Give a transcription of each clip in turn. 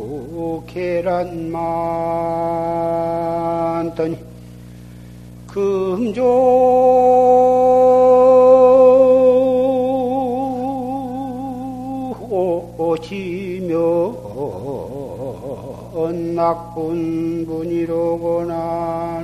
자길지도 계란만더니 금조 나쁜 분이로구나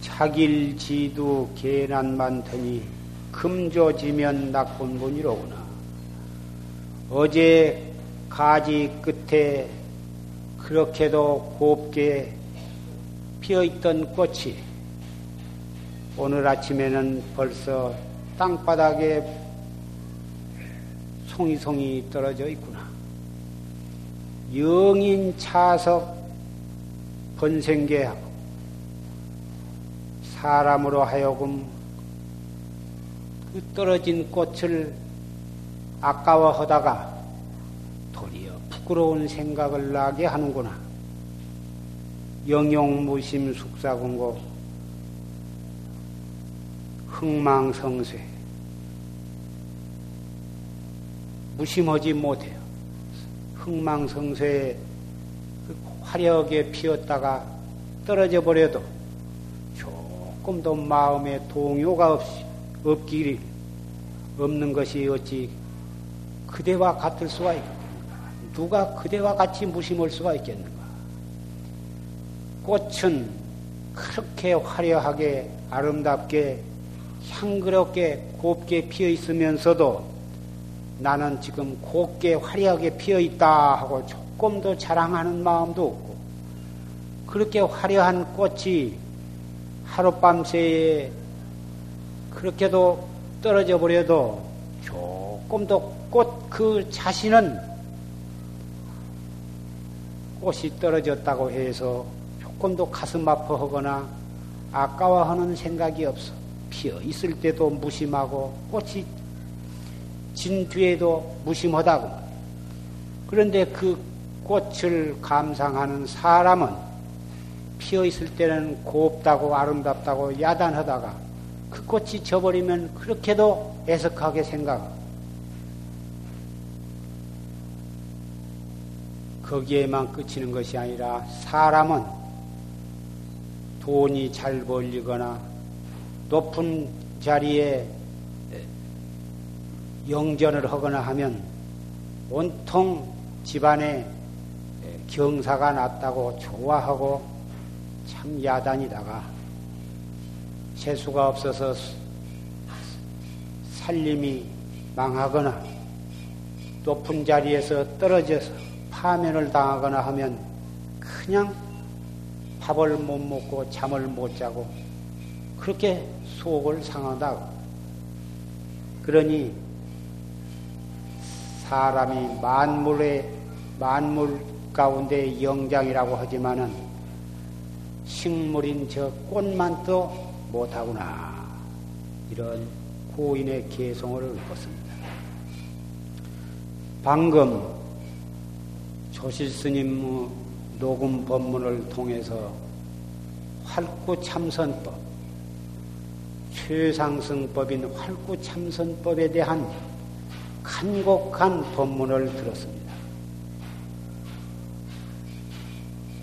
자길지도 계난 많더니 금조지면 나쁜 분이로구나. 어제 가지 끝에 그렇게도 곱게 피어있던 꽃이 오늘 아침에는 벌써 땅바닥에 송이송이 떨어져 있구나. 영인 차석 번생계하고 사람으로 하여금 그 떨어진 꽃을 아까워하다가 부끄러운 생각을 나게 하는구나. 영용무심 숙사군고 흥망성쇠 무심하지 못해요. 흥망성쇠에 그 화려하게 피었다가 떨어져 버려도 조금도 마음에 동요가 없이 없기를 없는 것이 어찌 그대와 같을 수가 있겠는가? 누가 그대와 같이 무심할 수가 있겠는가? 꽃은 그렇게 화려하게 아름답게 향그럽게 곱게 피어 있으면서도 나는 지금 곱게 화려하게 피어 있다 하고 조금도 자랑하는 마음도 없고 그렇게 화려한 꽃이 하룻밤새에 그렇게도 떨어져 버려도 조금도 꽃 그 자신은 꽃이 떨어졌다고 해서 조금도 가슴 아파하거나 아까워하는 생각이 없어. 피어 있을 때도 무심하고 꽃이 진 뒤에도 무심하다고. 그런데 그 꽃을 감상하는 사람은 피어 있을 때는 곱다고 아름답다고 야단하다가 그 꽃이 져버리면 그렇게도 애석하게 생각. 거기에만 그치는 것이 아니라 사람은 돈이 잘 벌리거나 높은 자리에 영전을 하거나 하면 온통 집안에 경사가 났다고 좋아하고 참 야단이다가 재수가 없어서 살림이 망하거나 높은 자리에서 떨어져서 파면을 당하거나 하면 그냥 밥을 못 먹고 잠을 못 자고 그렇게 속을 상한다고. 그러니 사람이 만물의 만물 가운데 영장이라고 하지만은 식물인 저 꽃만 또 못하구나 이런 고인의 개성을 읊었습니다. 방금 조실 스님 녹음 법문을 통해서 활구 참선법, 최상승법인 활구 참선법에 대한 간곡한 법문을 들었습니다.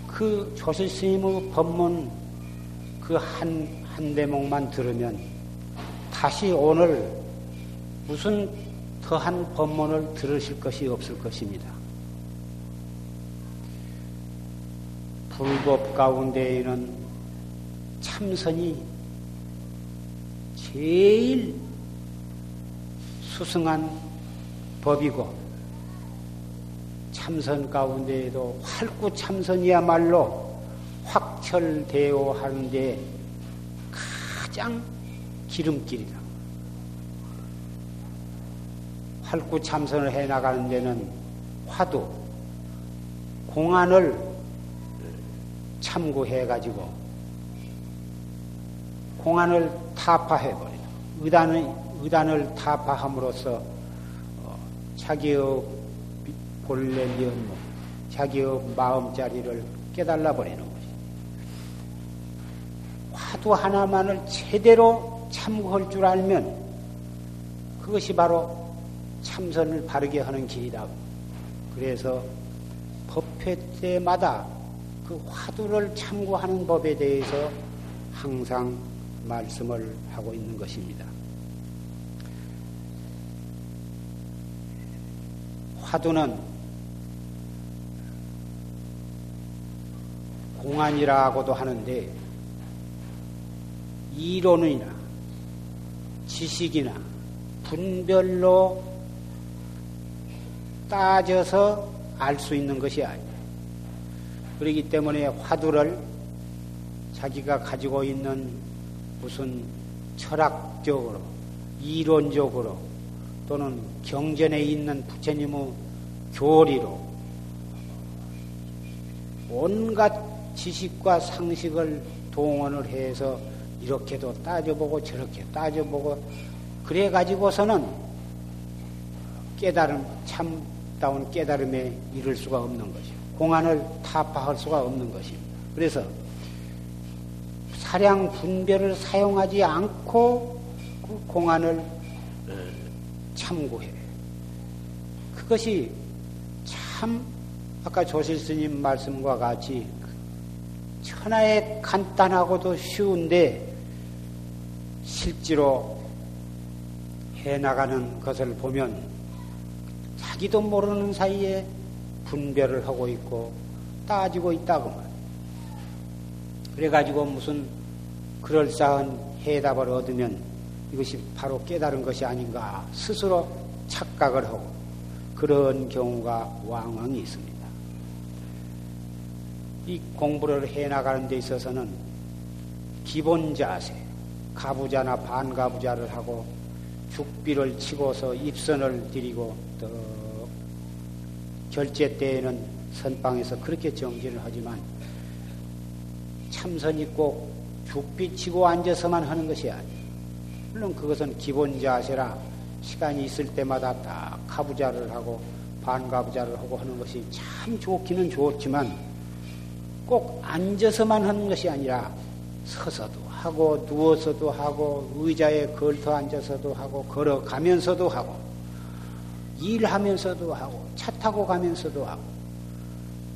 그 조실 스님의 법문 그 한, 한 대목만 들으면 다시 오늘 무슨 더한 법문을 들으실 것이 없을 것입니다. 불법 가운데에는 참선이 제일 수승한 법이고 참선 가운데에도 활구 참선이야말로 확철대오 하는데 가장 기름길이다. 활구 참선을 해 나가는 데는 화두, 공안을 참고해 가지고 공안을 타파해 버리다. 의단을 의단을 타파함으로써 어, 자기의 본래 면목, 자기의 마음자리를 깨달아 버리는 것이. 화두 하나만을 제대로 참고할 줄 알면 그것이 바로 참선을 바르게 하는 길이다. 그래서 법회 때마다 그 화두를 참고하는 법에 대해서 항상 말씀을 하고 있는 것입니다. 화두는 공안이라고도 하는데 이론이나 지식이나 분별로 따져서 알 수 있는 것이 아니에요. 그렇기 때문에 화두를 자기가 가지고 있는 무슨 철학적으로, 이론적으로 또는 경전에 있는 부처님의 교리로 온갖 지식과 상식을 동원을 해서 이렇게도 따져보고 저렇게 따져보고 그래 가지고서는 깨달음 참다운 깨달음에 이를 수가 없는 것이요. 공안을 타파할 수가 없는 것입니다. 그래서 사량 분별을 사용하지 않고 그 공안을 참고해. 그것이 참 아까 조실 스님 말씀과 같이 천하에 간단하고도 쉬운데 실제로 해나가는 것을 보면 자기도 모르는 사이에 분별을 하고 있고 따지고 있다고 말. 그래가지고 무슨 그럴싸한 해답을 얻으면 이것이 바로 깨달은 것이 아닌가 스스로 착각을 하고 그런 경우가 왕왕이 있습니다. 이 공부를 해나가는 데 있어서는 기본 자세, 가부자나 반가부자를 하고 죽비를 치고서 입선을 드리고 또 결제 때에는 선방에서 그렇게 정진을 하지만 참선이 꼭 죽비 치고 앉아서만 하는 것이 아니에요. 물론 그것은 기본 자세라 시간이 있을 때마다 딱 가부자를 하고 반가부자를 하고 하는 것이 참 좋기는 좋지만 꼭 앉아서만 하는 것이 아니라 서서도 하고 누워서도 하고 의자에 걸터 앉아서도 하고 걸어가면서도 하고 일하면서도 하고 차 타고 가면서도 하고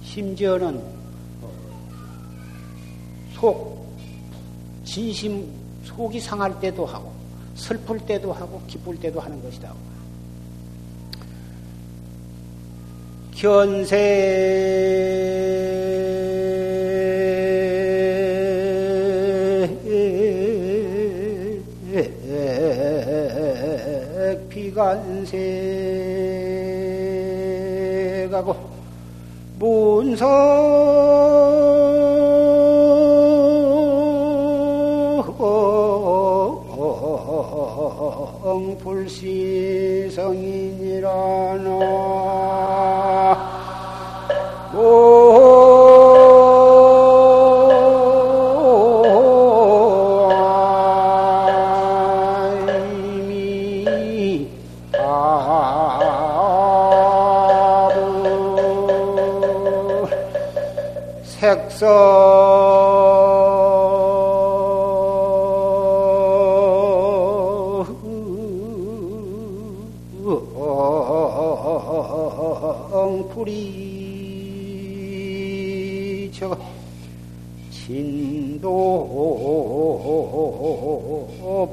심지어는 어, 속 진심 속이 상할 때도 하고 슬플 때도 하고 기쁠 때도 하는 것이다. 견세 비관세 가고 문성 불시성인이라나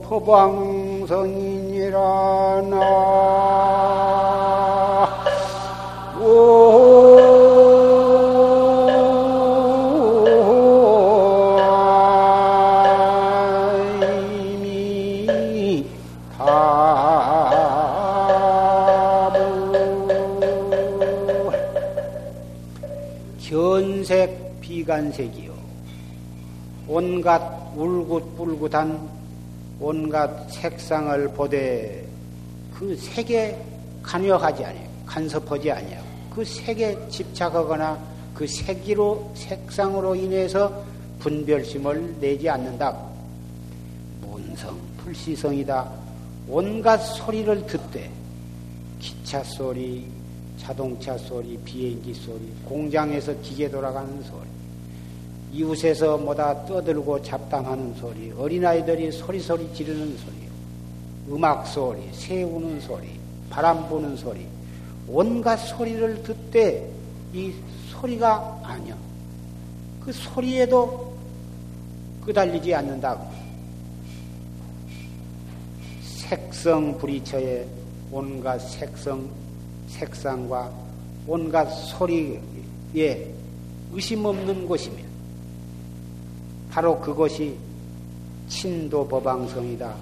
법왕성이니라 나. 견색 비간색이요. 온갖 울긋불긋한 온갖 색상을 보되 그 색에 간여하지 아니에요. 간섭하지 아니에요. 그 색에 집착하거나 그 색으로 색상으로 인해서 분별심을 내지 않는다. 문성 불시성이다. 온갖 소리를 듣되 기차 소리, 자동차 소리, 비행기 소리, 공장에서 기계 돌아가는 소리, 이웃에서 뭐다 떠들고 잡담하는 소리, 어린아이들이 소리소리 지르는 소리, 음악 소리, 새 우는 소리, 바람 부는 소리, 온갖 소리를 듣되 이 소리가 아니야. 그 소리에도 끄달리지 않는다고. 색성 불이처에 온갖 색성, 색상과 온갖 소리에 의심 없는 곳이며, 바로 그것이 친도 법왕성이다.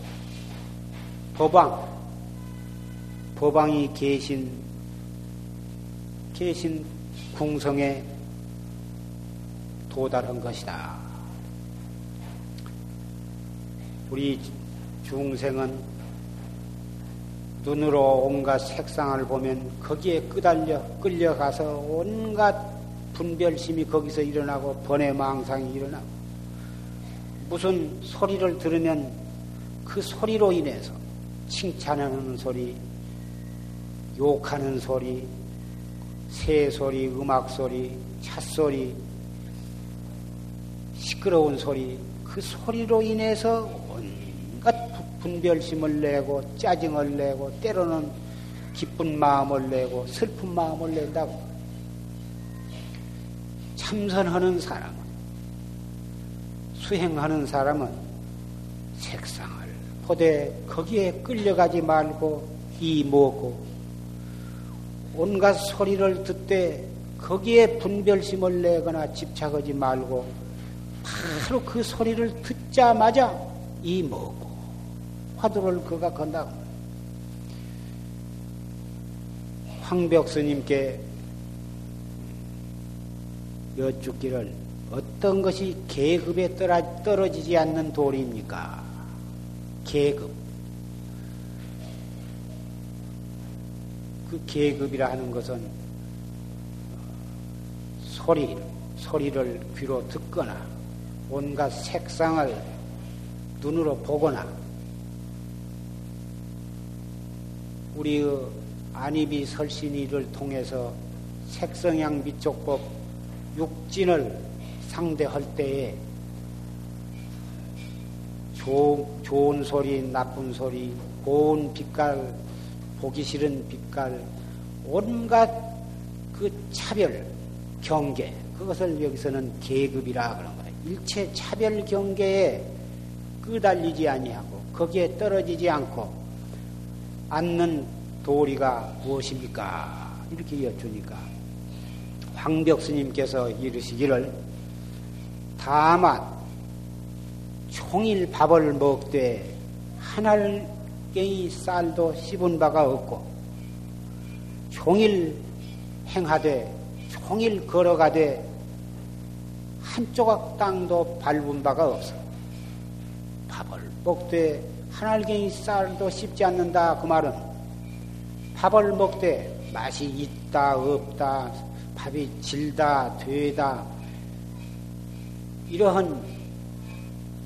법왕, 법왕이 계신 계신 궁성에 도달한 것이다. 우리 중생은 눈으로 온갖 색상을 보면 거기에 끄달려 끌려가서 온갖 분별심이 거기서 일어나고 번외망상이 일어나고 무슨 소리를 들으면 그 소리로 인해서 칭찬하는 소리, 욕하는 소리, 새 소리, 음악 소리, 차 소리, 시끄러운 소리, 그 소리로 인해서 온갖 분별심을 내고 짜증을 내고 때로는 기쁜 마음을 내고 슬픈 마음을 낸다고. 참선하는 사람은, 수행하는 사람은 색상을 보되 거기에 끌려가지 말고 이먹고 온갖 소리를 듣되 거기에 분별심을 내거나 집착하지 말고 바로 그 소리를 듣자마자 이 뭐고 화두를 그가 건다. 황벽 스님께 여쭙기를 어떤 것이 계급에 떨어지지 않는 돌입니까? 계급. 그 계급이라 하는 것은 소리, 소리를 귀로 듣거나 온갖 색상을 눈으로 보거나 우리의 안입이 설신이를 통해서 색성향 미촉법 육진을 상대할 때에 조, 좋은 소리, 나쁜 소리, 고운 빛깔, 보기 싫은 빛깔, 온갖 그 차별, 경계, 그것을 여기서는 계급이라 그런 거예요. 일체 차별 경계에 끄달리지 아니하고 거기에 떨어지지 않고 앉는 도리가 무엇입니까? 이렇게 여쭈니까 황벽 스님께서 이르시기를 다만 총일 밥을 먹되 깨이 쌀도 씹은 바가 없고 종일 행하되 종일 걸어가되 한 조각 땅도 밟은 바가 없어. 밥을 먹되 한알갱이 쌀도 씹지 않는다 그 말은 밥을 먹되 맛이 있다 없다 밥이 질다 되다 이러한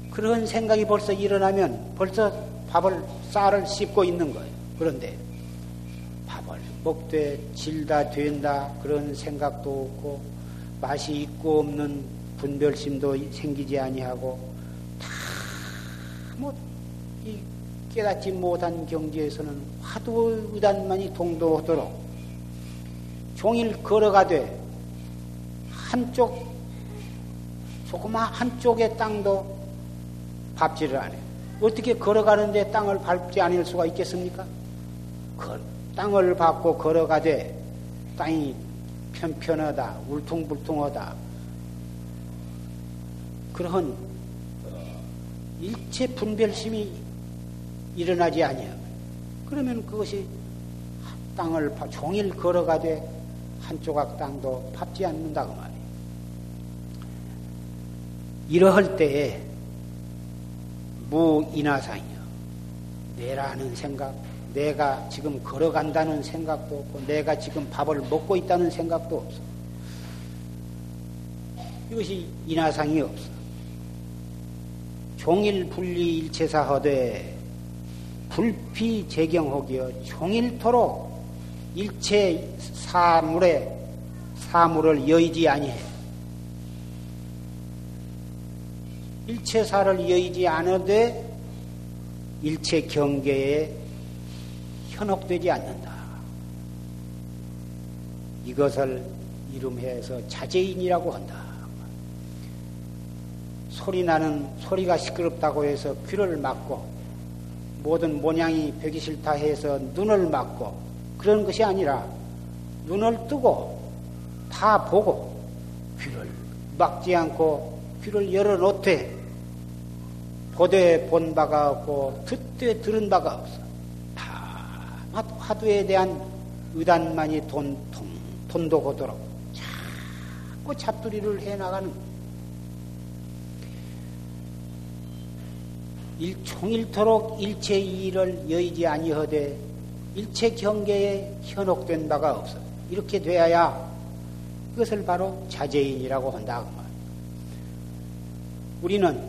그런 생각이 벌써 일어나면 벌써 밥을 쌀을 씹고 있는 거예요. 그런데 밥을 먹되 질다 된다 그런 생각도 없고 맛이 있고 없는 분별심도 생기지 아니하고 다뭐 깨닫지 못한 경지에서는 화두 의단만이 동도하도록 종일 걸어가되 한쪽 조그마 한쪽의 땅도 밟지를 않아요. 어떻게 걸어가는데 땅을 밟지 않을 수가 있겠습니까? 땅을 밟고 걸어가되 땅이 편편하다, 울퉁불퉁하다. 그러한 어, 일체 분별심이 일어나지 아니하 그러면 그것이 땅을 종일 걸어가되 한 조각 땅도 밟지 않는다고 말이에요. 이러할 때에 무인하상이요. 내라는 생각, 내가 지금 걸어간다는 생각도 없고, 내가 지금 밥을 먹고 있다는 생각도 없어. 이것이 인하상이 없어. 종일 분리 일체사 허되 불피 재경혹이여 종일토록 일체 사물에 사물을 여의지 아니해. 일체사를 여의지 않으되 일체 경계에 현혹되지 않는다. 이것을 이름해서 자제인이라고 한다. 소리 나는 소리가 시끄럽다고 해서 귀를 막고 모든 모양이 벽이 싫다 해서 눈을 막고 그런 것이 아니라 눈을 뜨고 다 보고 귀를 막지 않고 귀를 열어놓되 보되 본 바가 없고 듣되 들은 바가 없어. 다 화두에 대한 의단만이 돈, 돈, 돈도 고도록 자꾸 잡두리를 해나가는 일, 총일토록 일체 일을 여의지 아니하되 일체 경계에 현혹된 바가 없어. 이렇게 돼야 이것을 바로 자제인이라고 한다. 그 우리는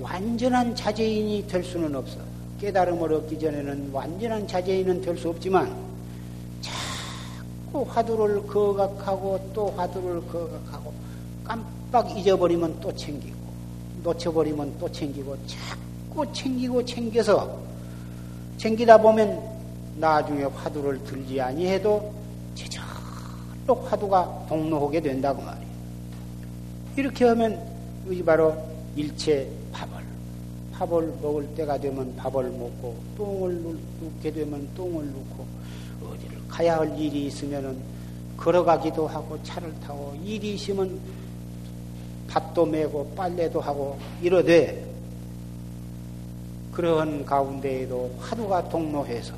완전한 자제인이 될 수는 없어. 깨달음을 얻기 전에는 완전한 자제인은 될 수 없지만 자꾸 화두를 거각하고 또 화두를 거각하고 깜빡 잊어버리면 또 챙기고 놓쳐버리면 또 챙기고 자꾸 챙기고 챙겨서 챙기다 보면 나중에 화두를 들지 아니해도 제절로 화두가 동로하게 된다고 말이에요. 이렇게 하면 이 바로 일체 밥을 밥을 먹을 때가 되면 밥을 먹고 똥을 눕게 되면 똥을 눕고 어디를 가야 할 일이 있으면은 걸어가기도 하고 차를 타고 일이 있으면 밭도 메고 빨래도 하고 이러되 그러한 가운데에도 화두가 동로해서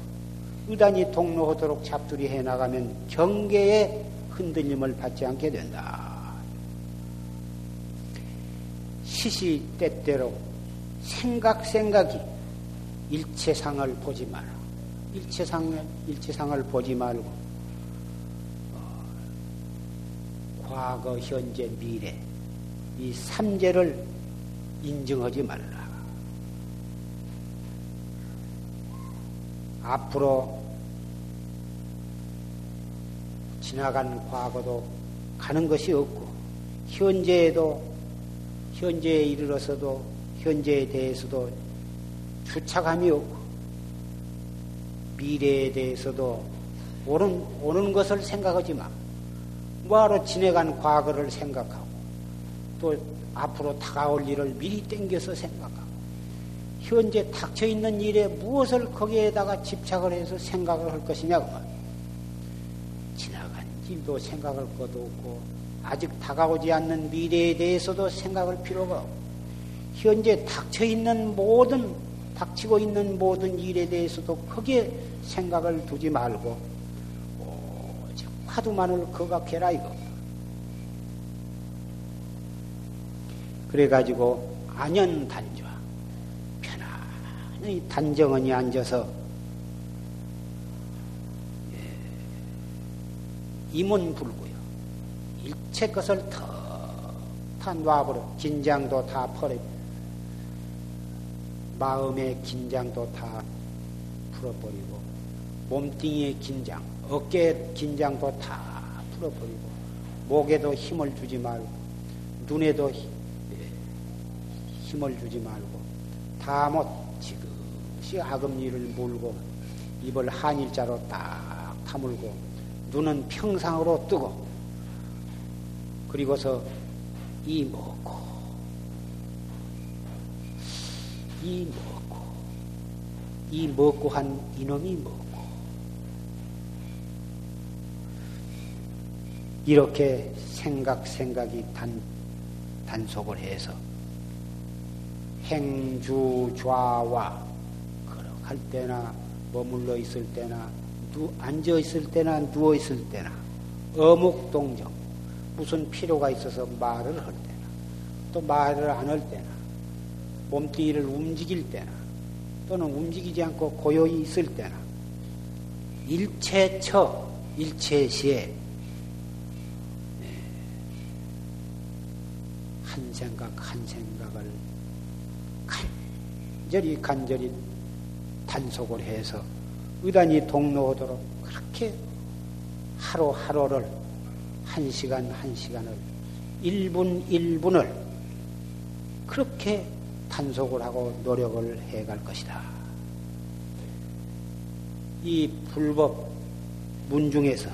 의단이 동로하도록 잡두리 해 나가면 경계에 흔들림을 받지 않게 된다. 시시 때때로 생각 생각이 일체상을 보지 마라. 일체상을 일체상을 보지 말고 어, 과거, 현재, 미래 이 삼재를 인정하지 말라. 앞으로 지나간 과거도 가는 것이 없고 현재에도 현재에 이르러서도 현재에 대해서도 주착함이 없고 미래에 대해서도 오는, 오는 것을 생각하지 마. 뭐하러 지내간 과거를 생각하고 또 앞으로 다가올 일을 미리 땡겨서 생각하고 현재 닥쳐 있는 일에 무엇을 거기에다가 집착을 해서 생각을 할 것이냐고 말이야. 지나간 일도 생각할 것도 없고 아직 다가오지 않는 미래에 대해서도 생각할 필요가 없고, 현재 닥쳐 있는 모든, 닥치고 있는 모든 일에 대해서도 크게 생각을 두지 말고, 오직 화두만을 거각해라 이거. 그래가지고, 안연단좌, 편안히 단정하니 앉아서, 예, 임원불고, 일체 것을 다 놔버려. 긴장도 다 버려. 마음의 긴장도 다 풀어버리고, 몸뚱이의 긴장, 어깨의 긴장도 다 풀어버리고, 목에도 힘을 주지 말고, 눈에도 힘을 주지 말고, 다못 지그시 아금니를 물고, 입을 한일자로 딱 다물고, 눈은 평상으로 뜨고, 그리고서 이 먹고 이 먹고 이 먹고 한 이놈이 먹고. 이렇게 생각 생각이 단 단속을 해서 행주 좌와 걸어갈 때나 머물러 있을 때나 누, 앉아 있을 때나 누워 있을 때나 어묵 동정 무슨 필요가 있어서 말을 할 때나 또 말을 안 할 때나 몸뚱이를 움직일 때나 또는 움직이지 않고 고요히 있을 때나 일체처 일체시에 네, 한 생각 한 생각을 간절히 간절히 단속을 해서 의단이 동로하도록 그렇게 하루하루를 한 시간 한 시간을 1분 1분을 그렇게 단속을 하고 노력을 해 갈 것이다. 이 불법 문 중에서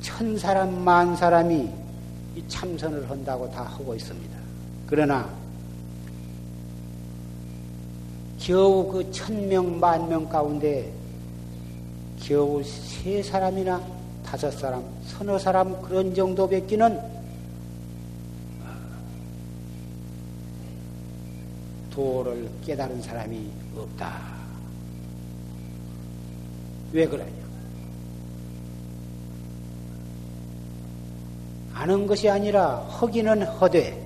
천 사람 만 사람이 참선을 한다고 다 하고 있습니다. 그러나 겨우 그 천 명, 만 명 가운데 겨우 세 사람이나 다섯 사람, 서너 사람 그런 정도 뵙기는 도를 깨달은 사람이 없다. 왜 그러냐? 아는 것이 아니라 허기는 허되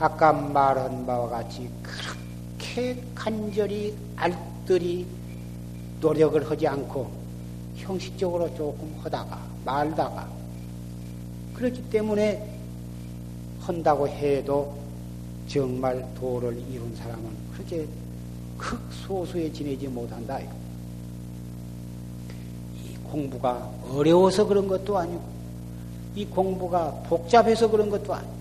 아까 말한 바와 같이 그렇게 간절히 알뜰히 노력을 하지 않고 형식적으로 조금 하다가 말다가 그렇기 때문에 한다고 해도 정말 도를 이룬 사람은 그렇게 극소수에 지내지 못한다. 이 공부가 어려워서 그런 것도 아니고, 이 공부가 복잡해서 그런 것도 아니고,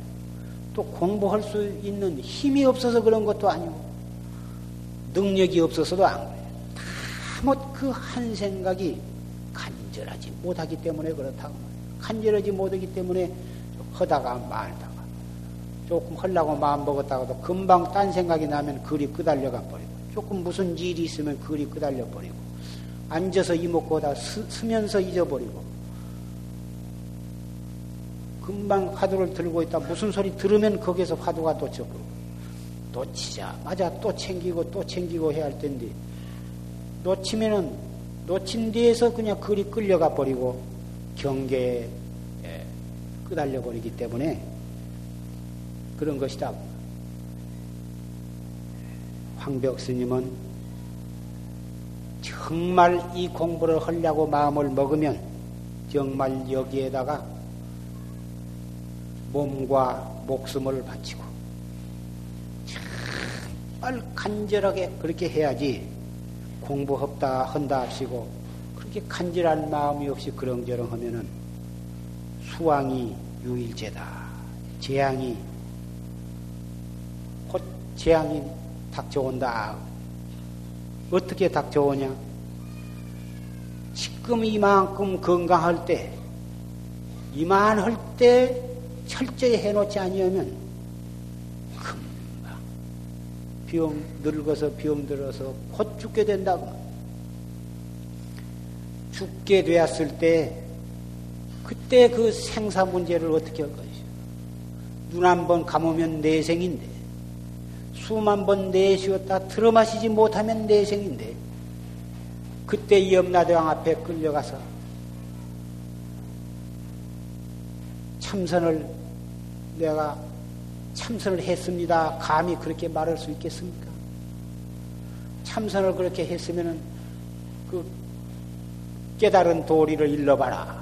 또 공부할 수 있는 힘이 없어서 그런 것도 아니고, 능력이 없어서도 안 그래요. 다못 그 한 생각이 간절하지 못하기 때문에 그렇다고. 간절하지 못하기 때문에 하다가 말다가 조금 하려고 마음 먹었다가도 금방 딴 생각이 나면 그리 끄달려가 버리고 조금 무슨 일이 있으면 그리 끄달려 버리고 앉아서 이먹고다 쓰면서 잊어버리고 금방 화두를 들고 있다 무슨 소리 들으면 거기서 화두가 또 쳐버리고 놓치자마자 또 챙기고 또 챙기고 해야 할 텐데 놓치면은 놓친 뒤에서 그냥 그리 끌려가 버리고 경계에 끄달려 버리기 때문에 그런 것이다. 황벽 스님은 정말 이 공부를 하려고 마음을 먹으면 정말 여기에다가 몸과 목숨을 바치고 정말 간절하게 그렇게 해야지 공부 없다 한다 합시고 그렇게 간절한 마음이 없이 그렁저렁 하면은 수왕이 유일제다. 재앙이 곧 재앙이 닥쳐온다. 어떻게 닥쳐오냐? 지금 이만큼 건강할 때, 이만할 때 철저히 해놓지 아니하면 병 늙어서 병 들어서 곧 죽게 된다고. 죽게 되었을 때 그때 그 생사 문제를 어떻게 할 것이죠? 눈한 번 감으면 내생인데 수만 번 내쉬었다 들어 마시지 못하면 내생인데 그때 염라대왕 앞에 끌려가서 참선을 내가 참선을 했습니다. 감히 그렇게 말할 수 있겠습니까? 참선을 그렇게 했으면은 그 깨달은 도리를 일러봐라.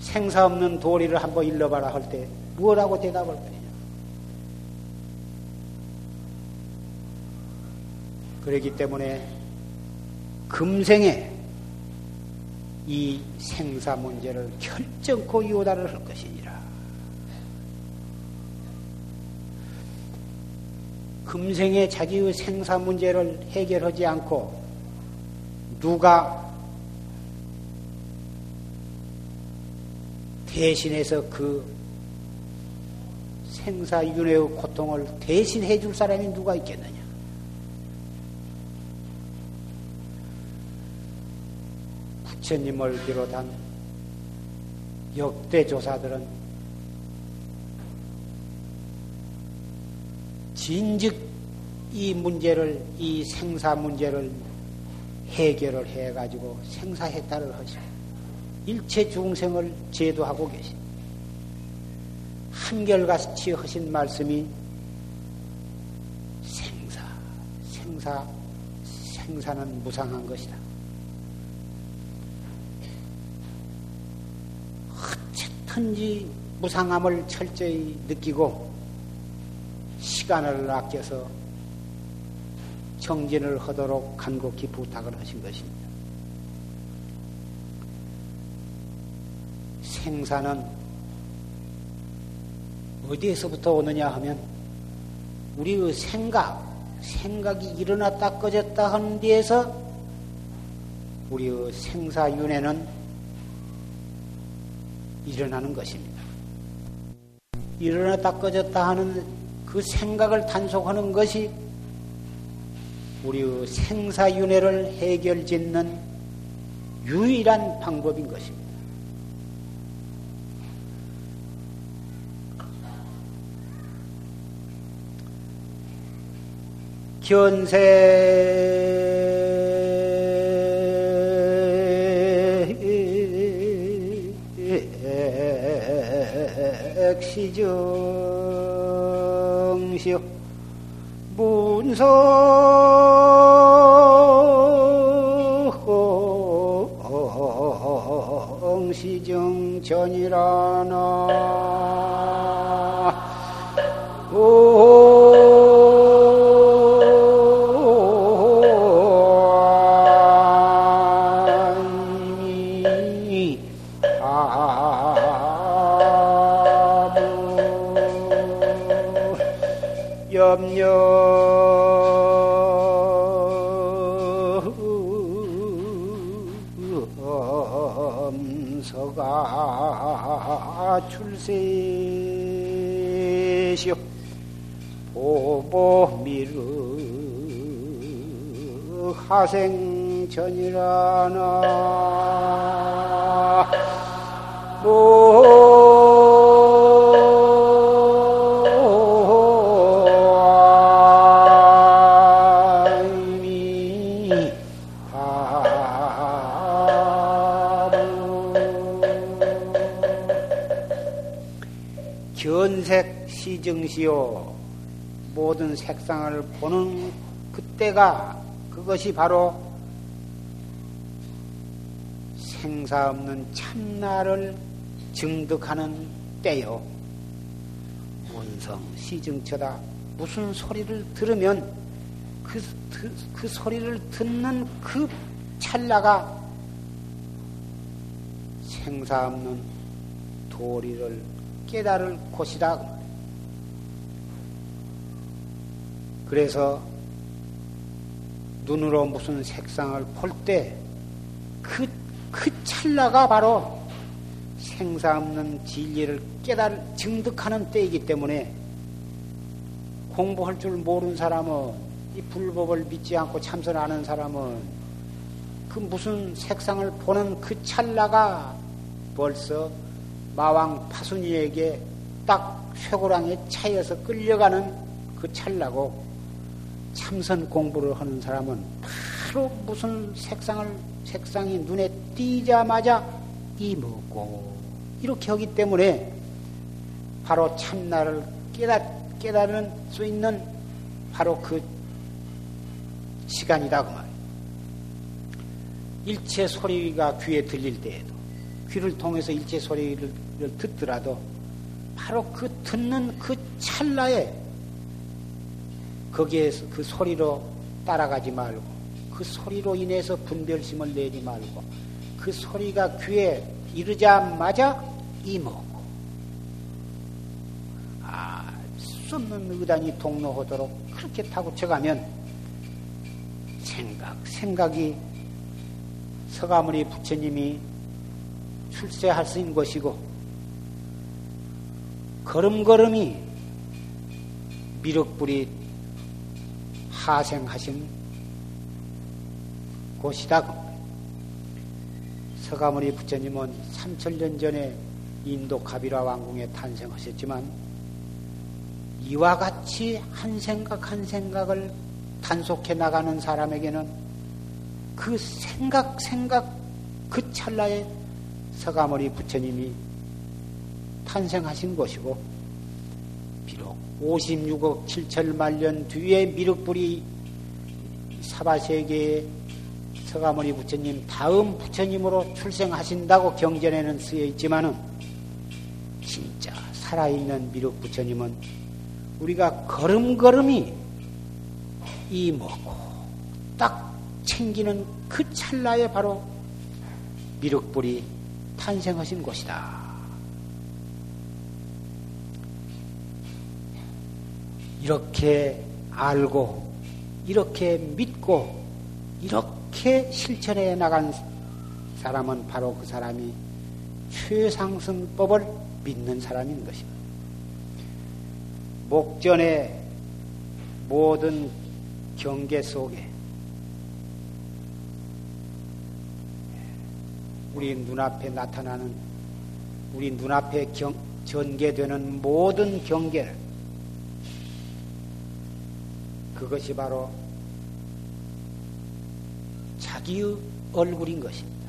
생사 없는 도리를 한번 일러봐라 할 때 뭐라고 대답을 하느냐. 그렇기 때문에 금생에 이 생사 문제를 결정코 요단을 할 것이니라. 금생에 자기의 생사 문제를 해결하지 않고 누가 대신해서 그 생사윤회의 고통을 대신해 줄 사람이 누가 있겠느냐? 부처님을 비롯한 역대 조사들은 진즉 이 문제를, 이 생사 문제를 해결을 해 가지고 생사 해탈을 하시고 일체 중생을 제도하고 계신 한결같이 하신 말씀이 생사, 생사, 생사는 무상한 것이다. 어쨌든지 무상함을 철저히 느끼고 시간을 아껴서 정진을 하도록 간곡히 부탁을 하신 것입니다. 생사는 어디에서부터 오느냐 하면 우리의 생각, 생각이 일어났다 꺼졌다 하는 데에서 우리의 생사윤회는 일어나는 것입니다. 일어났다 꺼졌다 하는 그 생각을 단속하는 것이 우리의 생사윤회를 해결 짓는 유일한 방법인 것입니다. 견세 시 정시요? 문서 시정 전이라나 하생전이라나. 시증시요 모든 색상을 보는 그때가 그것이 바로 생사 없는 참나를 증득하는 때요. 원성 시증처다. 무슨 소리를 들으면 그, 그, 그 소리를 듣는 그 찰나가 생사 없는 도리를 깨달을 곳이다. 그래서 눈으로 무슨 색상을 볼 때 그, 그 찰나가 바로 생사 없는 진리를 깨달, 증득하는 때이기 때문에 공부할 줄 모르는 사람은 이 불법을 믿지 않고 참선하는 사람은 그 무슨 색상을 보는 그 찰나가 벌써 마왕 파순이에게 딱 쇠고랑에 차여서 끌려가는 그 찰나고 참선 공부를 하는 사람은 바로 무슨 색상을 색상이 눈에 띄자마자 이 먹고 이렇게 하기 때문에 바로 참나를 깨닫, 깨달을 수 있는 바로 그 시간이다 그 말. 일체 소리가 귀에 들릴 때에도 귀를 통해서 일체 소리를 듣더라도 바로 그 듣는 그 찰나에 거기에 그 소리로 따라가지 말고 그 소리로 인해서 분별심을 내지 말고 그 소리가 귀에 이르자마자 이먹고 아, 쏟는 의단이 동로하도록 그렇게 타고 쳐가면 생각, 생각이 서가모니 부처님이 있는 것이고 걸음걸음이 미륵불이 하생하신 곳이다. 서가모니 부처님은 3천년 전에 인도 가비라 왕궁에 탄생하셨지만 이와 같이 한 생각 한 생각을 단속해 나가는 사람에게는 그 생각 생각 그 찰나에 서가모니 부처님이 탄생하신 것이고 비록 56억 7천만 년 뒤에 미륵불이 사바세계에 서가모니 부처님 다음 부처님으로 출생하신다고 경전에는 쓰여 있지만은 진짜 살아있는 미륵 부처님은 우리가 걸음걸음이 이 먹고 딱 챙기는 그 찰나에 바로 미륵불이 탄생하신 곳이다. 이렇게 알고, 이렇게 믿고, 이렇게 실천해 나간 사람은 바로 그 사람이 최상승법을 믿는 사람인 것입니다. 목전의 모든 경계 속에 우리 눈앞에 나타나는 우리 눈앞에 경, 전개되는 모든 경계를 그것이 바로 자기의 얼굴인 것입니다.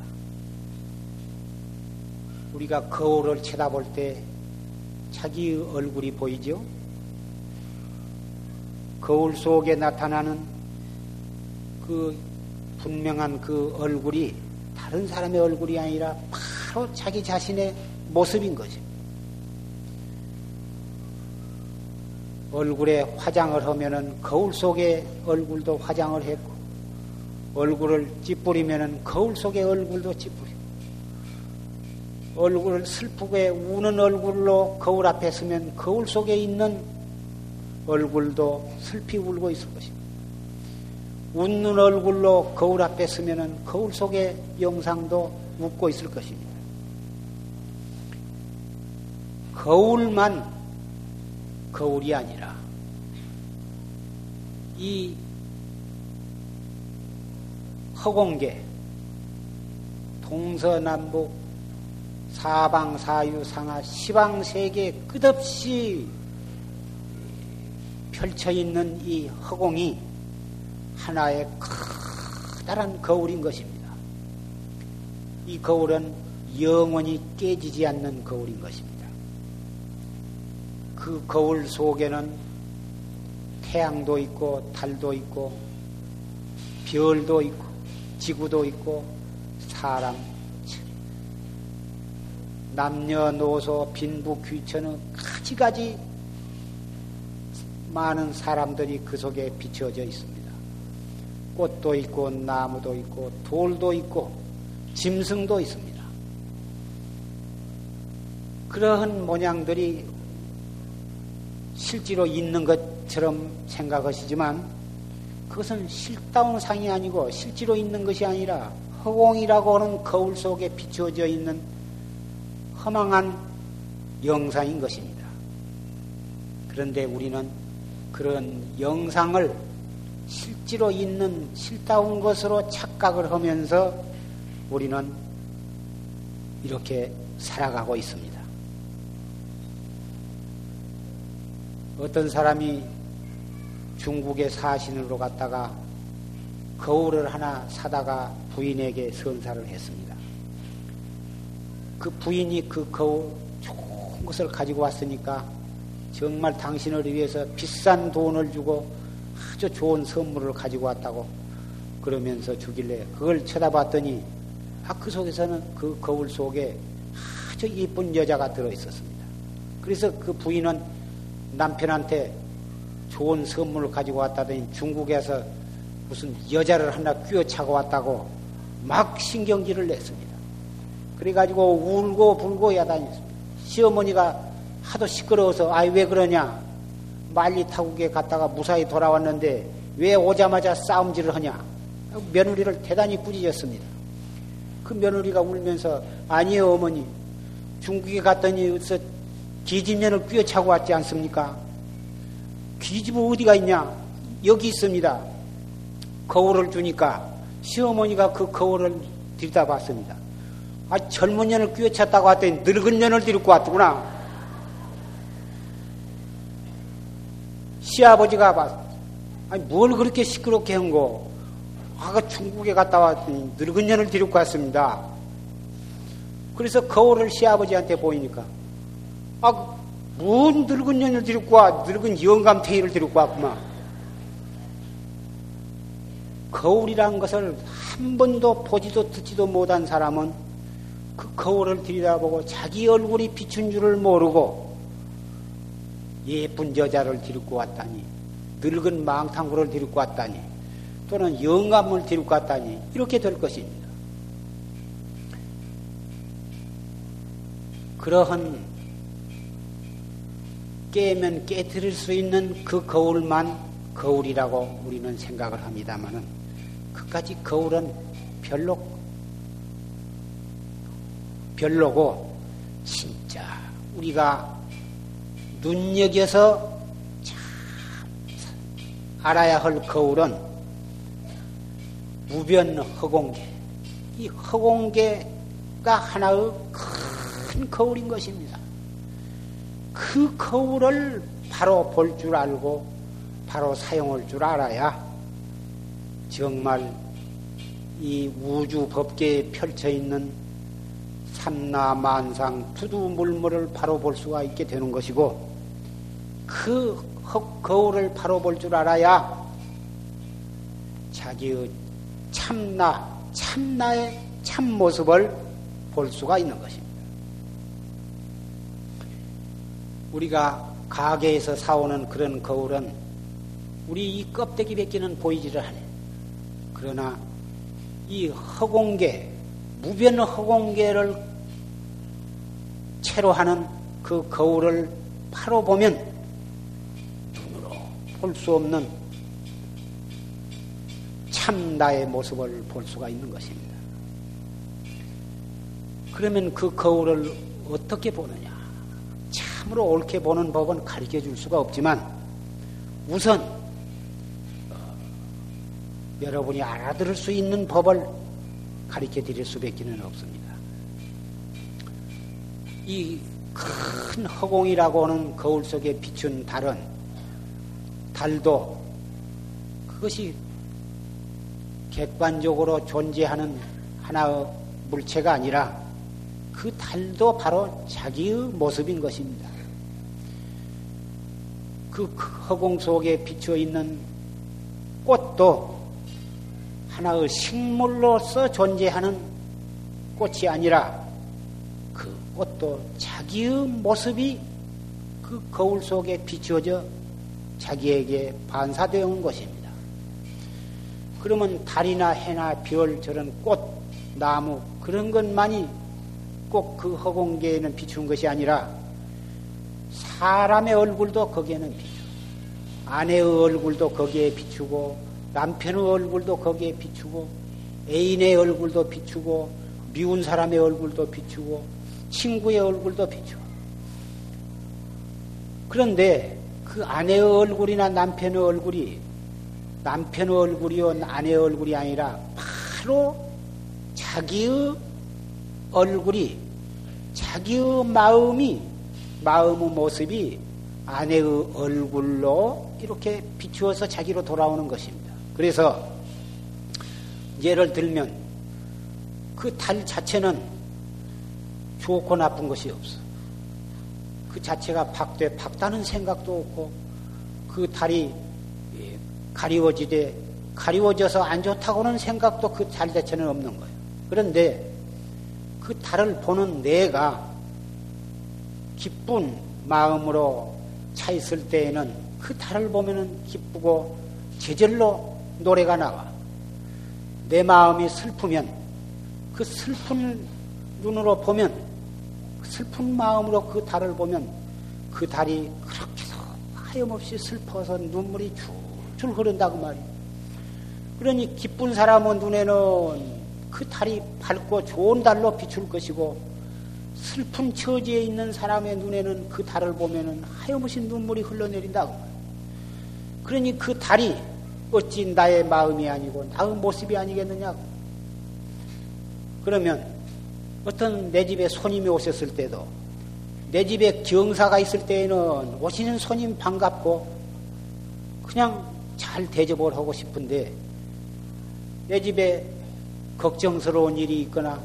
우리가 거울을 쳐다볼 때 자기의 얼굴이 보이죠? 거울 속에 나타나는 그 분명한 그 얼굴이 다른 사람의 얼굴이 아니라 바로 자기 자신의 모습인 것입니다. 얼굴에 화장을 하면은 거울 속에 얼굴도 화장을 했고, 얼굴을 찌푸리면은 거울 속의 얼굴도 찌푸리고, 얼굴을 슬프게 우는 얼굴로 거울 앞에 서면 거울 속에 있는 얼굴도 슬피 울고 있을 것입니다. 웃는 얼굴로 거울 앞에 서면은 거울 속의 영상도 웃고 있을 것입니다. 거울만 거울이 아니라 이 허공계 동서남북 사방사유 상하 시방세계 끝없이 펼쳐 있는 이 허공이 하나의 커다란 거울인 것입니다. 이 거울은 영원히 깨지지 않는 거울인 것입니다. 그 거울 속에는 태양도 있고 달도 있고 별도 있고 지구도 있고 사람 남녀노소 빈부 귀천의 가지가지 많은 사람들이 그 속에 비춰져 있습니다. 꽃도 있고 나무도 있고 돌도 있고 짐승도 있습니다. 그러한 모양들이 실제로 있는 것처럼 생각하시지만 그것은 실다운 상이 아니고 실제로 있는 것이 아니라 허공이라고 하는 거울 속에 비추어져 있는 허망한 영상인 것입니다. 그런데 우리는 그런 영상을 실제로 있는 실다운 것으로 착각을 하면서 우리는 이렇게 살아가고 있습니다. 어떤 사람이 중국의 사신으로 갔다가 거울을 하나 사다가 부인에게 선사를 했습니다. 그 부인이 그 거울 좋은 것을 가지고 왔으니까 정말 당신을 위해서 비싼 돈을 주고 아주 좋은 선물을 가지고 왔다고 그러면서 주길래 그걸 쳐다봤더니 아, 그 속에서는 그 거울 속에 아주 이쁜 여자가 들어 있었습니다. 그래서 그 부인은 남편한테 좋은 선물을 가지고 왔다더니 중국에서 무슨 여자를 하나 끼어차고 왔다고 막 신경질을 냈습니다. 그래가지고 울고 불고 야단했습니다. 시어머니가 하도 시끄러워서 아이 왜 그러냐 말리 타국에 갔다가 무사히 돌아왔는데 왜 오자마자 싸움질을 하냐 며느리를 대단히 꾸짖었습니다. 그 며느리가 울면서 아니요 어머니 중국에 갔더니 기집년을 꿰차고 왔지 않습니까? 기집애 어디가 있냐? 여기 있습니다. 거울을 주니까 시어머니가 그 거울을 들여다봤습니다. 아, 젊은 년을 꿰찼다고 왔더니 늙은 년을 데리고 왔더구나. 시아버지가 봤, 아니, 뭘 그렇게 시끄럽게 한 거? 아가 중국에 갔다 왔더니 늙은 년을 데리고 왔습니다. 그래서 거울을 시아버지한테 보이니까, 아, 뭔 늙은 년을 데리고 와? 늙은 영감탱이를 데리고 왔구만. 거울이란 것을 한 번도 보지도 듣지도 못한 사람은 그 거울을 들여다보고 자기 얼굴이 비춘 줄을 모르고 예쁜 여자를 데리고 왔다니 늙은 망탕구를 데리고 왔다니 또는 영감을 데리고 왔다니 이렇게 될 것입니다. 그러한 깨면 깨뜨릴 수 있는 그 거울만 거울이라고 우리는 생각을 합니다만은 그까지 거울은 별로 별로고 진짜 우리가 눈여겨서 참 알아야 할 거울은 무변 허공계. 이 허공계가 하나의 큰 거울인 것입니다. 그 거울을 바로 볼 줄 알고 바로 사용할 줄 알아야 정말 이 우주 법계에 펼쳐 있는 삼나만상 두두물물을 바로 볼 수가 있게 되는 것이고 그 거울을 바로 볼 줄 알아야 자기의 참나, 참나의 참모습을 볼 수가 있는 것입니다. 우리가 가게에서 사오는 그런 거울은 우리 이 껍데기 밖에는 보이지를 않아요. 그러나 이 허공계, 무변 허공계를 채로 하는 그 거울을 바로 보면 눈으로 볼 수 없는 참 나의 모습을 볼 수가 있는 것입니다. 그러면 그 거울을 어떻게 보느냐? 참으로 옳게 보는 법은 가르쳐 줄 수가 없지만 우선 어, 여러분이 알아들을 수 있는 법을 가르쳐 드릴 수밖에는 없습니다. 이 큰 허공이라고 하는 거울 속에 비춘 달은 달도 그것이 객관적으로 존재하는 하나의 물체가 아니라 그 달도 바로 자기의 모습인 것입니다. 그 허공 속에 비추어 있는 꽃도 하나의 식물로서 존재하는 꽃이 아니라 그 꽃도 자기의 모습이 그 거울 속에 비추어져 자기에게 반사되어 온 것입니다. 그러면 달이나 해나 별 저런 꽃, 나무 그런 것만이 꼭 그 허공계에는 비춘 것이 아니라 사람의 얼굴도 거기에는 비추고 아내의 얼굴도 거기에 비추고 남편의 얼굴도 거기에 비추고 애인의 얼굴도 비추고 미운 사람의 얼굴도 비추고 친구의 얼굴도 비추고. 그런데 그 아내의 얼굴이나 남편의 얼굴이 남편의 얼굴이요 아내의 얼굴이 아니라 바로 자기의 얼굴이 자기의 마음이 마음의 모습이 아내의 얼굴로 이렇게 비추어서 자기로 돌아오는 것입니다. 그래서 예를 들면 그 달 자체는 좋고 나쁜 것이 없어. 그 자체가 박돼 박다는 생각도 없고 그 달이 가리워지되 가리워져서 안 좋다고는 생각도 그 달 자체는 없는 거예요. 그런데 그 달을 보는 내가 기쁜 마음으로 차 있을 때에는 그 달을 보면은 기쁘고 제절로 노래가 나와. 내 마음이 슬프면 그 슬픈 눈으로 보면 슬픈 마음으로 그 달을 보면 그 달이 그렇게도 하염없이 슬퍼서 눈물이 줄줄 흐른다고 말이야. 그러니 기쁜 사람의 눈에는 그 달이 밝고 좋은 달로 비출 것이고 슬픈 처지에 있는 사람의 눈에는 그 달을 보면은 하염없이 눈물이 흘러내린다고. 그러니 그 달이 어찌 나의 마음이 아니고 나의 모습이 아니겠느냐? 그러면 어떤 내 집에 손님이 오셨을 때도 내 집에 경사가 있을 때에는 오시는 손님 반갑고 그냥 잘 대접을 하고 싶은데 내 집에 걱정스러운 일이 있거나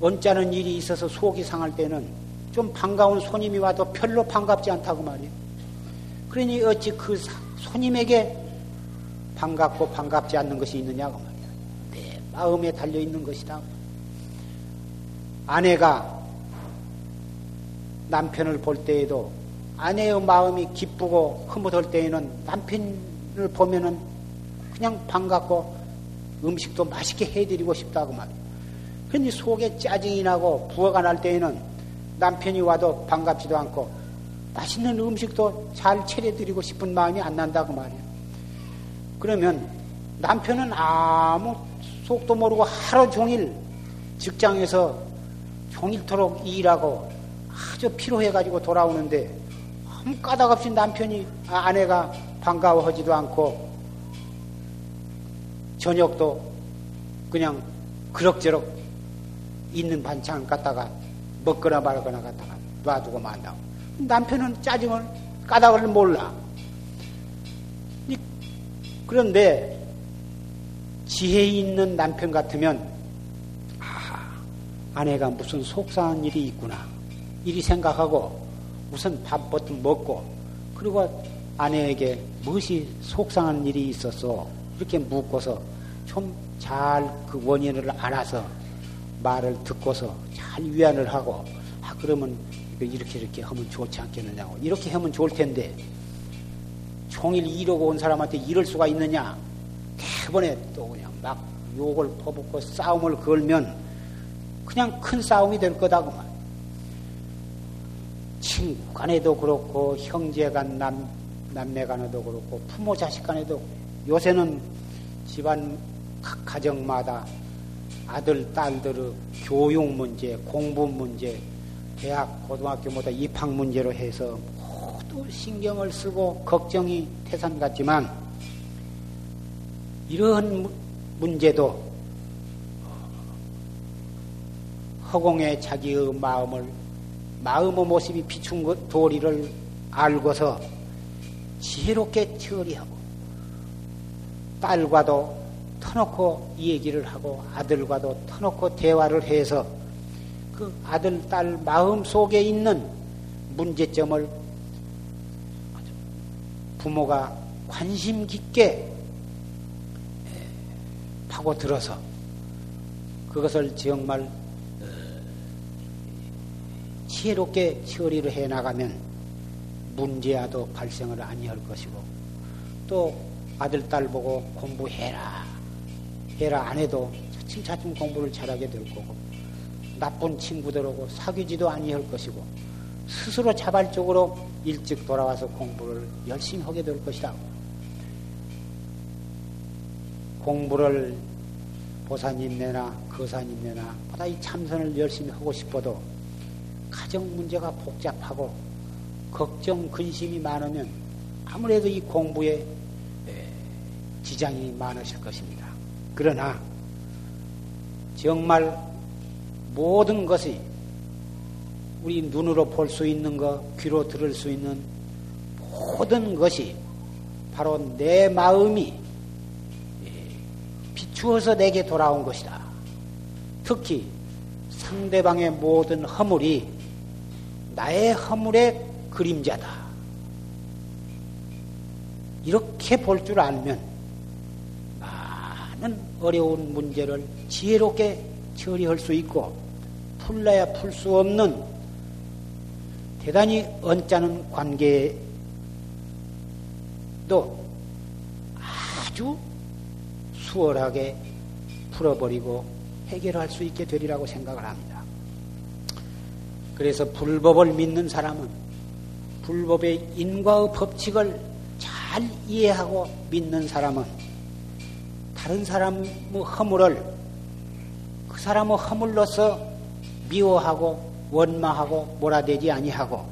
언짢은 일이 있어서 속이 상할 때는 좀 반가운 손님이 와도 별로 반갑지 않다고 말이에요. 그러니 어찌 그 손님에게 반갑고 반갑지 않는 것이 있느냐고 말이야. 내 마음에 달려 있는 것이다. 아내가 남편을 볼 때에도 아내의 마음이 기쁘고 흐뭇할 때에는 남편을 보면은 그냥 반갑고 음식도 맛있게 해드리고 싶다고 말이야. 그런데 속에 짜증이 나고 부어가 날 때에는 남편이 와도 반갑지도 않고 맛있는 음식도 잘 차려드리고 싶은 마음이 안 난다고 말이야. 그러면 남편은 아무 속도 모르고 하루 종일 직장에서 종일토록 일하고 아주 피로해가지고 돌아오는데 아무 까닭 없이 남편이 아, 아내가 반가워하지도 않고 저녁도 그냥 그럭저럭 있는 반찬 갖다가 먹거나 말거나 갖다가 놔두고 만다고 남편은 짜증을 까닭을 몰라. 그런데 지혜 있는 남편 같으면 아, 아내가 무슨 속상한 일이 있구나. 이리 생각하고 우선 밥부터 먹고 그리고 아내에게 무엇이 속상한 일이 있었어 이렇게 묻고서 좀 잘 그 원인을 알아서 말을 듣고서 잘 위안을 하고 아 그러면 이렇게 이렇게 하면 좋지 않겠느냐고. 이렇게 하면 좋을 텐데 종일 이러고 온 사람한테 이럴 수가 있느냐? 대번에 또 그냥 막 욕을 퍼붓고 싸움을 걸면 그냥 큰 싸움이 될 거다고 말. 친구 간에도 그렇고 형제 간 남, 남매 간에도 그렇고 부모 자식 간에도 요새는 집안 각 가정마다 아들, 딸들의 교육 문제, 공부 문제, 대학, 고등학교마다 입학 문제로 해서 모두 신경을 쓰고 걱정이 태산 같지만 이러한 문제도 허공에 자기의 마음을 마음의 모습이 비춘 것 도리를 알고서 지혜롭게 처리하고 딸과도 터놓고 얘기를 하고 아들과도 터놓고 대화를 해서 그 아들, 딸 마음 속에 있는 문제점을 부모가 관심 깊게 파고들어서 그것을 정말 어, 지혜롭게 처리를 해 나가면 문제야도 발생을 아니할 것이고 또 아들, 딸 보고 공부해라 해라 안 해도 차츰차츰 공부를 잘하게 될 거고 나쁜 친구들하고 사귀지도 아니할 것이고 스스로 자발적으로 일찍 돌아와서 공부를 열심히 하게 될 것이다. 공부를 보사님네나 거사님네나 보다 이 참선을 열심히 하고 싶어도 가정 문제가 복잡하고 걱정 근심이 많으면 아무래도 이 공부에 지장이 많으실 것입니다. 그러나 정말 모든 것이 우리 눈으로 볼 수 있는 것, 귀로 들을 수 있는 모든 것이 바로 내 마음이 비추어서 내게 돌아온 것이다. 특히 상대방의 모든 허물이 나의 허물의 그림자다. 이렇게 볼 줄 알면 많은 어려운 문제를 지혜롭게 처리할 수 있고 풀려야 풀 수 없는 대단히 언짢은 관계도 아주 수월하게 풀어버리고 해결할 수 있게 되리라고 생각을 합니다. 그래서 불법을 믿는 사람은 불법의 인과의 법칙을 잘 이해하고 믿는 사람은 다른 사람의 허물을 그 사람의 허물로서 미워하고 원망하고 몰아대지 아니하고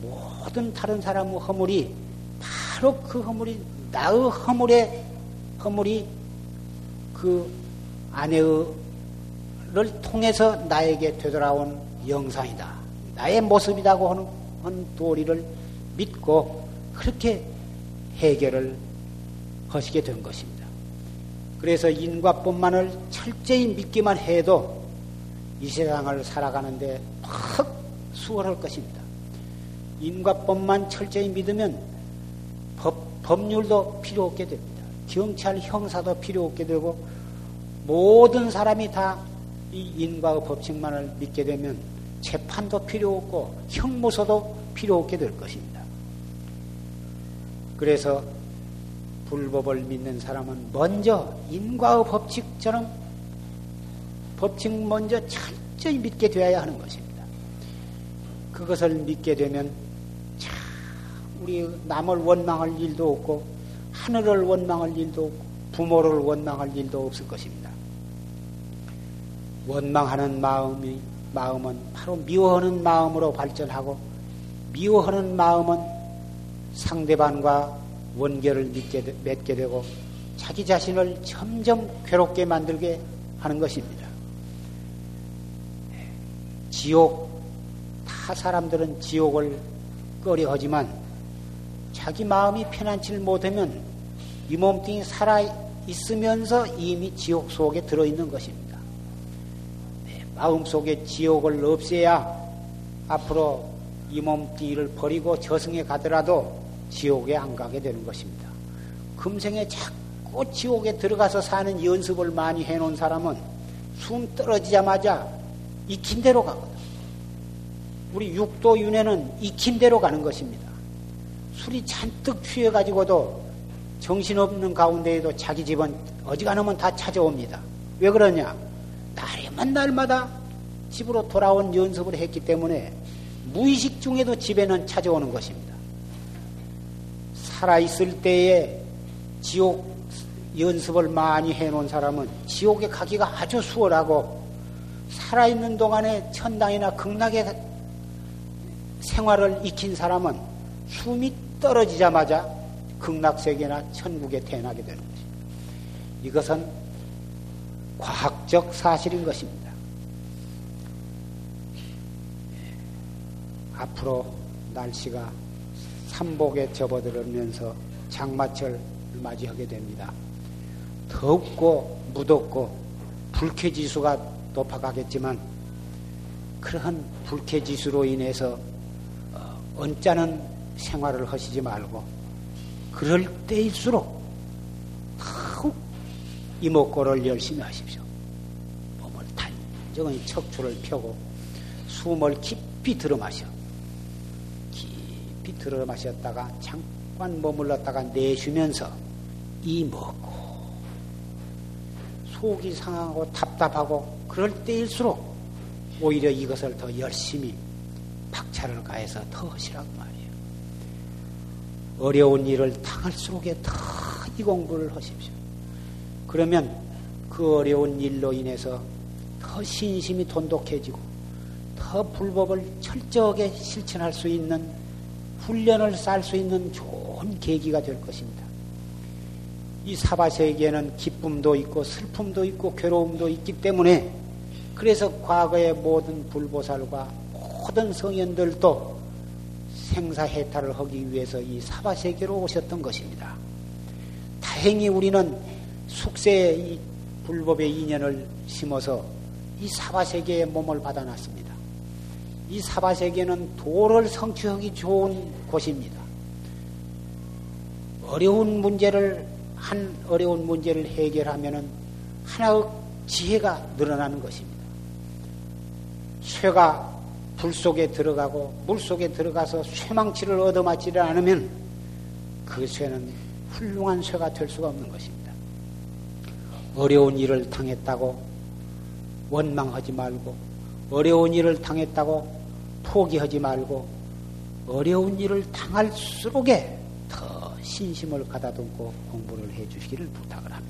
모든 다른 사람의 허물이 바로 그 허물이 나의 허물의 허물이 그 아내를 통해서 나에게 되돌아온 영상이다. 나의 모습이라고 하는, 하는 도리를 믿고 그렇게 해결을 하시게 된 것입니다. 그래서 인과법만을 철저히 믿기만 해도 이 세상을 살아가는데 퍽 수월할 것입니다. 인과법만 철저히 믿으면 법, 법률도 필요 없게 됩니다. 경찰 형사도 필요 없게 되고 모든 사람이 다 이 인과의 법칙만을 믿게 되면 재판도 필요 없고 형무소도 필요 없게 될 것입니다. 그래서 불법을 믿는 사람은 먼저 인과의 법칙처럼 법칙 먼저 철저히 믿게 되어야 하는 것입니다. 그것을 믿게 되면 참 우리 남을 원망할 일도 없고 하늘을 원망할 일도 없고 부모를 원망할 일도 없을 것입니다. 원망하는 마음이 마음은 바로 미워하는 마음으로 발전하고 미워하는 마음은 상대방과 원결을 맺게, 맺게 되고 자기 자신을 점점 괴롭게 만들게 하는 것입니다. 지옥, 타 사람들은 지옥을 꺼려 하지만 자기 마음이 편안치 못하면 이 몸뚱이 살아 있으면서 이미 지옥 속에 들어있는 것입니다. 네, 마음 속에 지옥을 없애야 앞으로 이 몸뚱이를 버리고 저승에 가더라도 지옥에 안 가게 되는 것입니다. 금생에 자꾸 지옥에 들어가서 사는 연습을 많이 해놓은 사람은 숨 떨어지자마자 익힌 대로 가거든. 우리 육도 윤회는 익힌 대로 가는 것입니다. 술이 잔뜩 취해가지고도 정신없는 가운데에도 자기 집은 어지간하면 다 찾아옵니다. 왜 그러냐? 날에만 날마다 집으로 돌아온 연습을 했기 때문에 무의식 중에도 집에는 찾아오는 것입니다. 살아있을 때에 지옥 연습을 많이 해놓은 사람은 지옥에 가기가 아주 수월하고 살아있는 동안에 천당이나 극락의 생활을 익힌 사람은 숨이 떨어지자마자 극락세계나 천국에 태어나게 되는 것입니다. 이것은 과학적 사실인 것입니다. 앞으로 날씨가 삼복에 접어들면서 장마철을 맞이하게 됩니다. 덥고 무덥고 불쾌지수가 높아가겠지만 그러한 불쾌지수로 인해서 어, 언짢은 생활을 하시지 말고 그럴 때일수록 더욱 이목구를 열심히 하십시오. 몸을 단정히 척추를 펴고 숨을 깊이 들어 마셔. 깊이 들어 마셨다가 잠깐 머물렀다가 내쉬면서 이 먹고 속이 상하고 답답하고 그럴 때일수록 오히려 이것을 더 열심히 박차를 가해서 더 하시라고 말이에요. 어려운 일을 당할수록에 더 이 공부를 하십시오. 그러면 그 어려운 일로 인해서 더 신심이 돈독해지고 더 불법을 철저하게 실천할 수 있는 훈련을 쌓을 수 있는 좋은 계기가 될 것입니다. 이 사바세계에는 기쁨도 있고 슬픔도 있고 괴로움도 있기 때문에 그래서 과거의 모든 불보살과 모든 성현들도 생사해탈을 하기 위해서 이 사바세계로 오셨던 것입니다. 다행히 우리는 숙세의 이 불법의 인연을 심어서 이 사바세계에 몸을 받아놨습니다. 이 사바세계는 도를 성취하기 좋은 곳입니다. 어려운 문제를 한 어려운 문제를 해결하면은 하나의 지혜가 늘어나는 것입니다. 쇠가 불 속에 들어가고 물 속에 들어가서 쇠망치를 얻어맞지를 않으면 그 쇠는 훌륭한 쇠가 될 수가 없는 것입니다. 어려운 일을 당했다고 원망하지 말고 어려운 일을 당했다고 포기하지 말고 어려운 일을 당할수록에 더 신심을 가다듬고 공부를 해 주시기를 부탁을 합니다.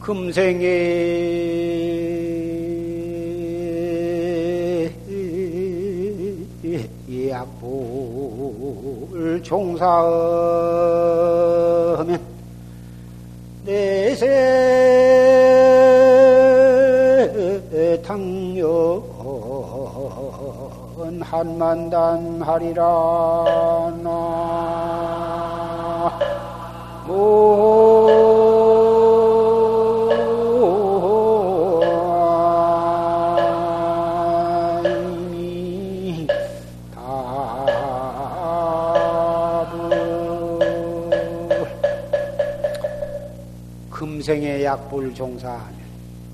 금생에 불 종사하면 내세 당연 한만단 하리라. 나 약불 종사하면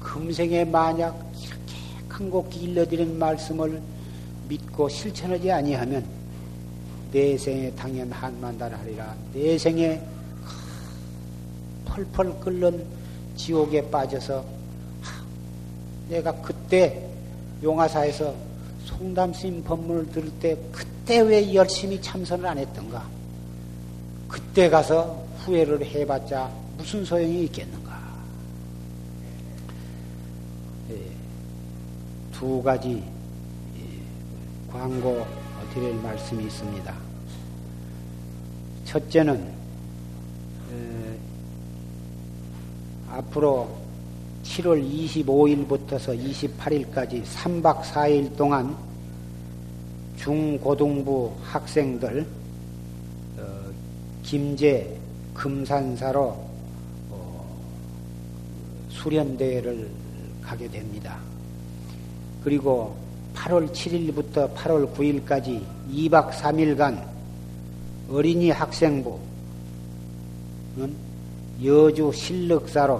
금생에 만약 이렇게 큰곡 일러드린 말씀을 믿고 실천하지 아니하면 내 생에 당연 한만달하리라. 내 생에 펄펄 끓는 지옥에 빠져서 내가 그때 용화사에서 송담스님 법문을 들을 때 그때 왜 열심히 참선을 안 했던가? 그때 가서 후회를 해봤자 무슨 소용이 있겠는가? 두 가지 광고 드릴 말씀이 있습니다. 첫째는 에, 앞으로 7월 25일부터서 28일까지 3박 4일 동안 중고등부 학생들 어, 김제 금산사로 어, 수련대회를 가게 됩니다. 그리고 8월 7일부터 8월 9일까지 2박 3일간 어린이 학생부 여주 실력사로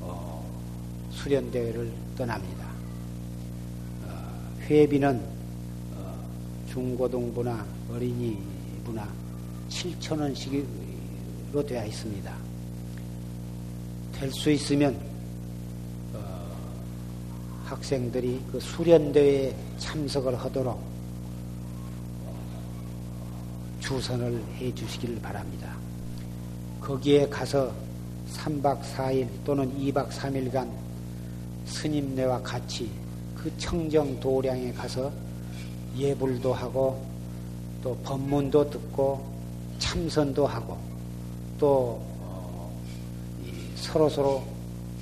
어, 수련대회를 떠납니다. 어, 회비는 어, 중고등부나 어린이부나 7천원씩으로 되어 있습니다. 될 수 있으면 학생들이 그 수련대회에 참석을 하도록 주선을 해 주시기를 바랍니다. 거기에 가서 3박 4일 또는 2박 3일간 스님네와 같이 그 청정 도량에 가서 예불도 하고 또 법문도 듣고 참선도 하고 또 어, 서로 서로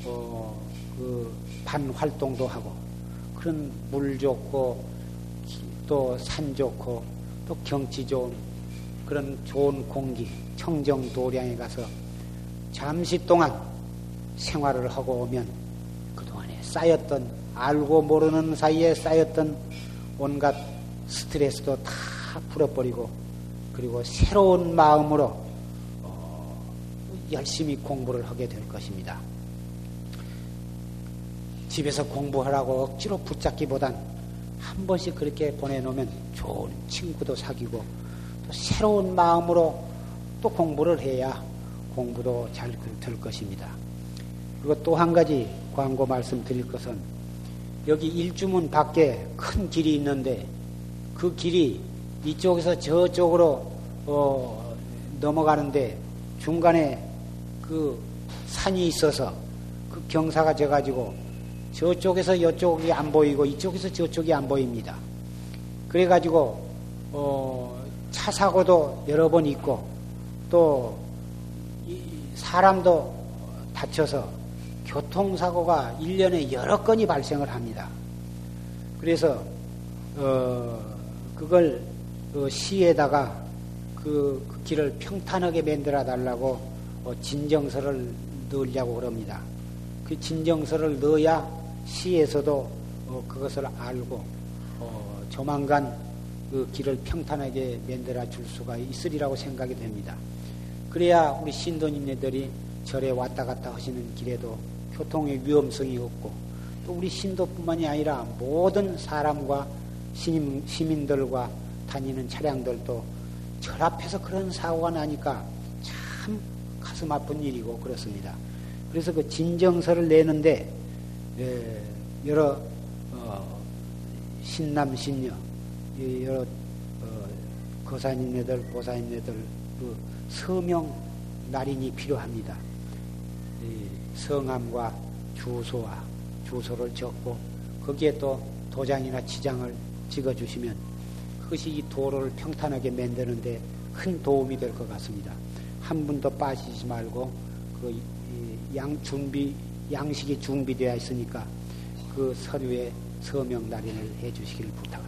어, 그 반 활동도 하고 그런 물 좋고 또 산 좋고 또 경치 좋은 그런 좋은 공기 청정 도량에 가서 잠시 동안 생활을 하고 오면 그동안에 쌓였던 알고 모르는 사이에 쌓였던 온갖 스트레스도 다 풀어버리고 그리고 새로운 마음으로 어, 열심히 공부를 하게 될 것입니다. 집에서 공부하라고 억지로 붙잡기보단 한 번씩 그렇게 보내놓으면 좋은 친구도 사귀고 또 새로운 마음으로 또 공부를 해야 공부도 잘 될 것입니다. 그리고 또 한 가지 광고 말씀드릴 것은 여기 일주문 밖에 큰 길이 있는데 그 길이 이쪽에서 저쪽으로 어, 넘어가는데 중간에 그 산이 있어서 그 경사가 져가지고 저쪽에서 이쪽이 안 보이고 이쪽에서 저쪽이 안 보입니다. 그래가지고 어, 차 사고도 여러 번 있고 또 사람도 다쳐서 교통사고가 1년에 여러 건이 발생을 합니다. 그래서 어, 그걸 그 시에다가 그, 그, 길을 평탄하게 만들어 달라고 어, 진정서를 넣으려고 그럽니다. 그 진정서를 넣어야 시에서도 어, 그것을 알고 어, 조만간 그 길을 평탄하게 만들어 줄 수가 있으리라고 생각이 됩니다. 그래야 우리 신도님네들이 절에 왔다 갔다 하시는 길에도 교통의 위험성이 없고 또 우리 신도뿐만이 아니라 모든 사람과 시민, 시민들과 다니는 차량들도 절 앞에서 그런 사고가 나니까 참 가슴 아픈 일이고 그렇습니다. 그래서 그 진정서를 내는데 예, 여러 어, 신남 신녀 여러 어, 거사님네들 보사님네들 그 서명 날인이 필요합니다. 성함과 주소와 주소를 적고 거기에 또 도장이나 지장을 찍어 주시면 그것이 이 도로를 평탄하게 만드는데 큰 도움이 될 것 같습니다. 한 분도 빠지지 말고 그 양 준비 양식이 준비되어 있으니까 그 서류에 서명 날인을 해 주시기를 부탁을